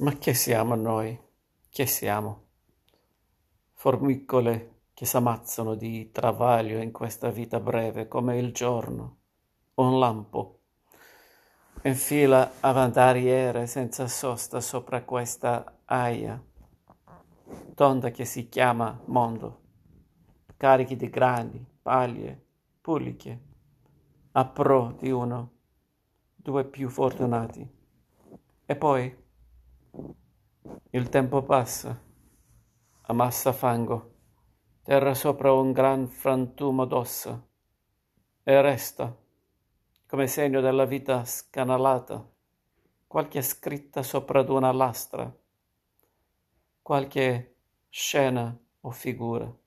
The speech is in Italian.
Ma che siamo noi? Che siamo? Formicole che s'ammazzano di travaglio in questa vita breve come il giorno, un lampo, in fila avantariere senza sosta sopra questa aia, tonda che si chiama mondo, carichi di grani, paglie, puliche, a pro di uno, due più fortunati. E poi il tempo passa, ammassa fango, terra sopra un gran frantumo d'ossa, e resta, come segno della vita scanalata, qualche scritta sopra d'una lastra, qualche scena o figura.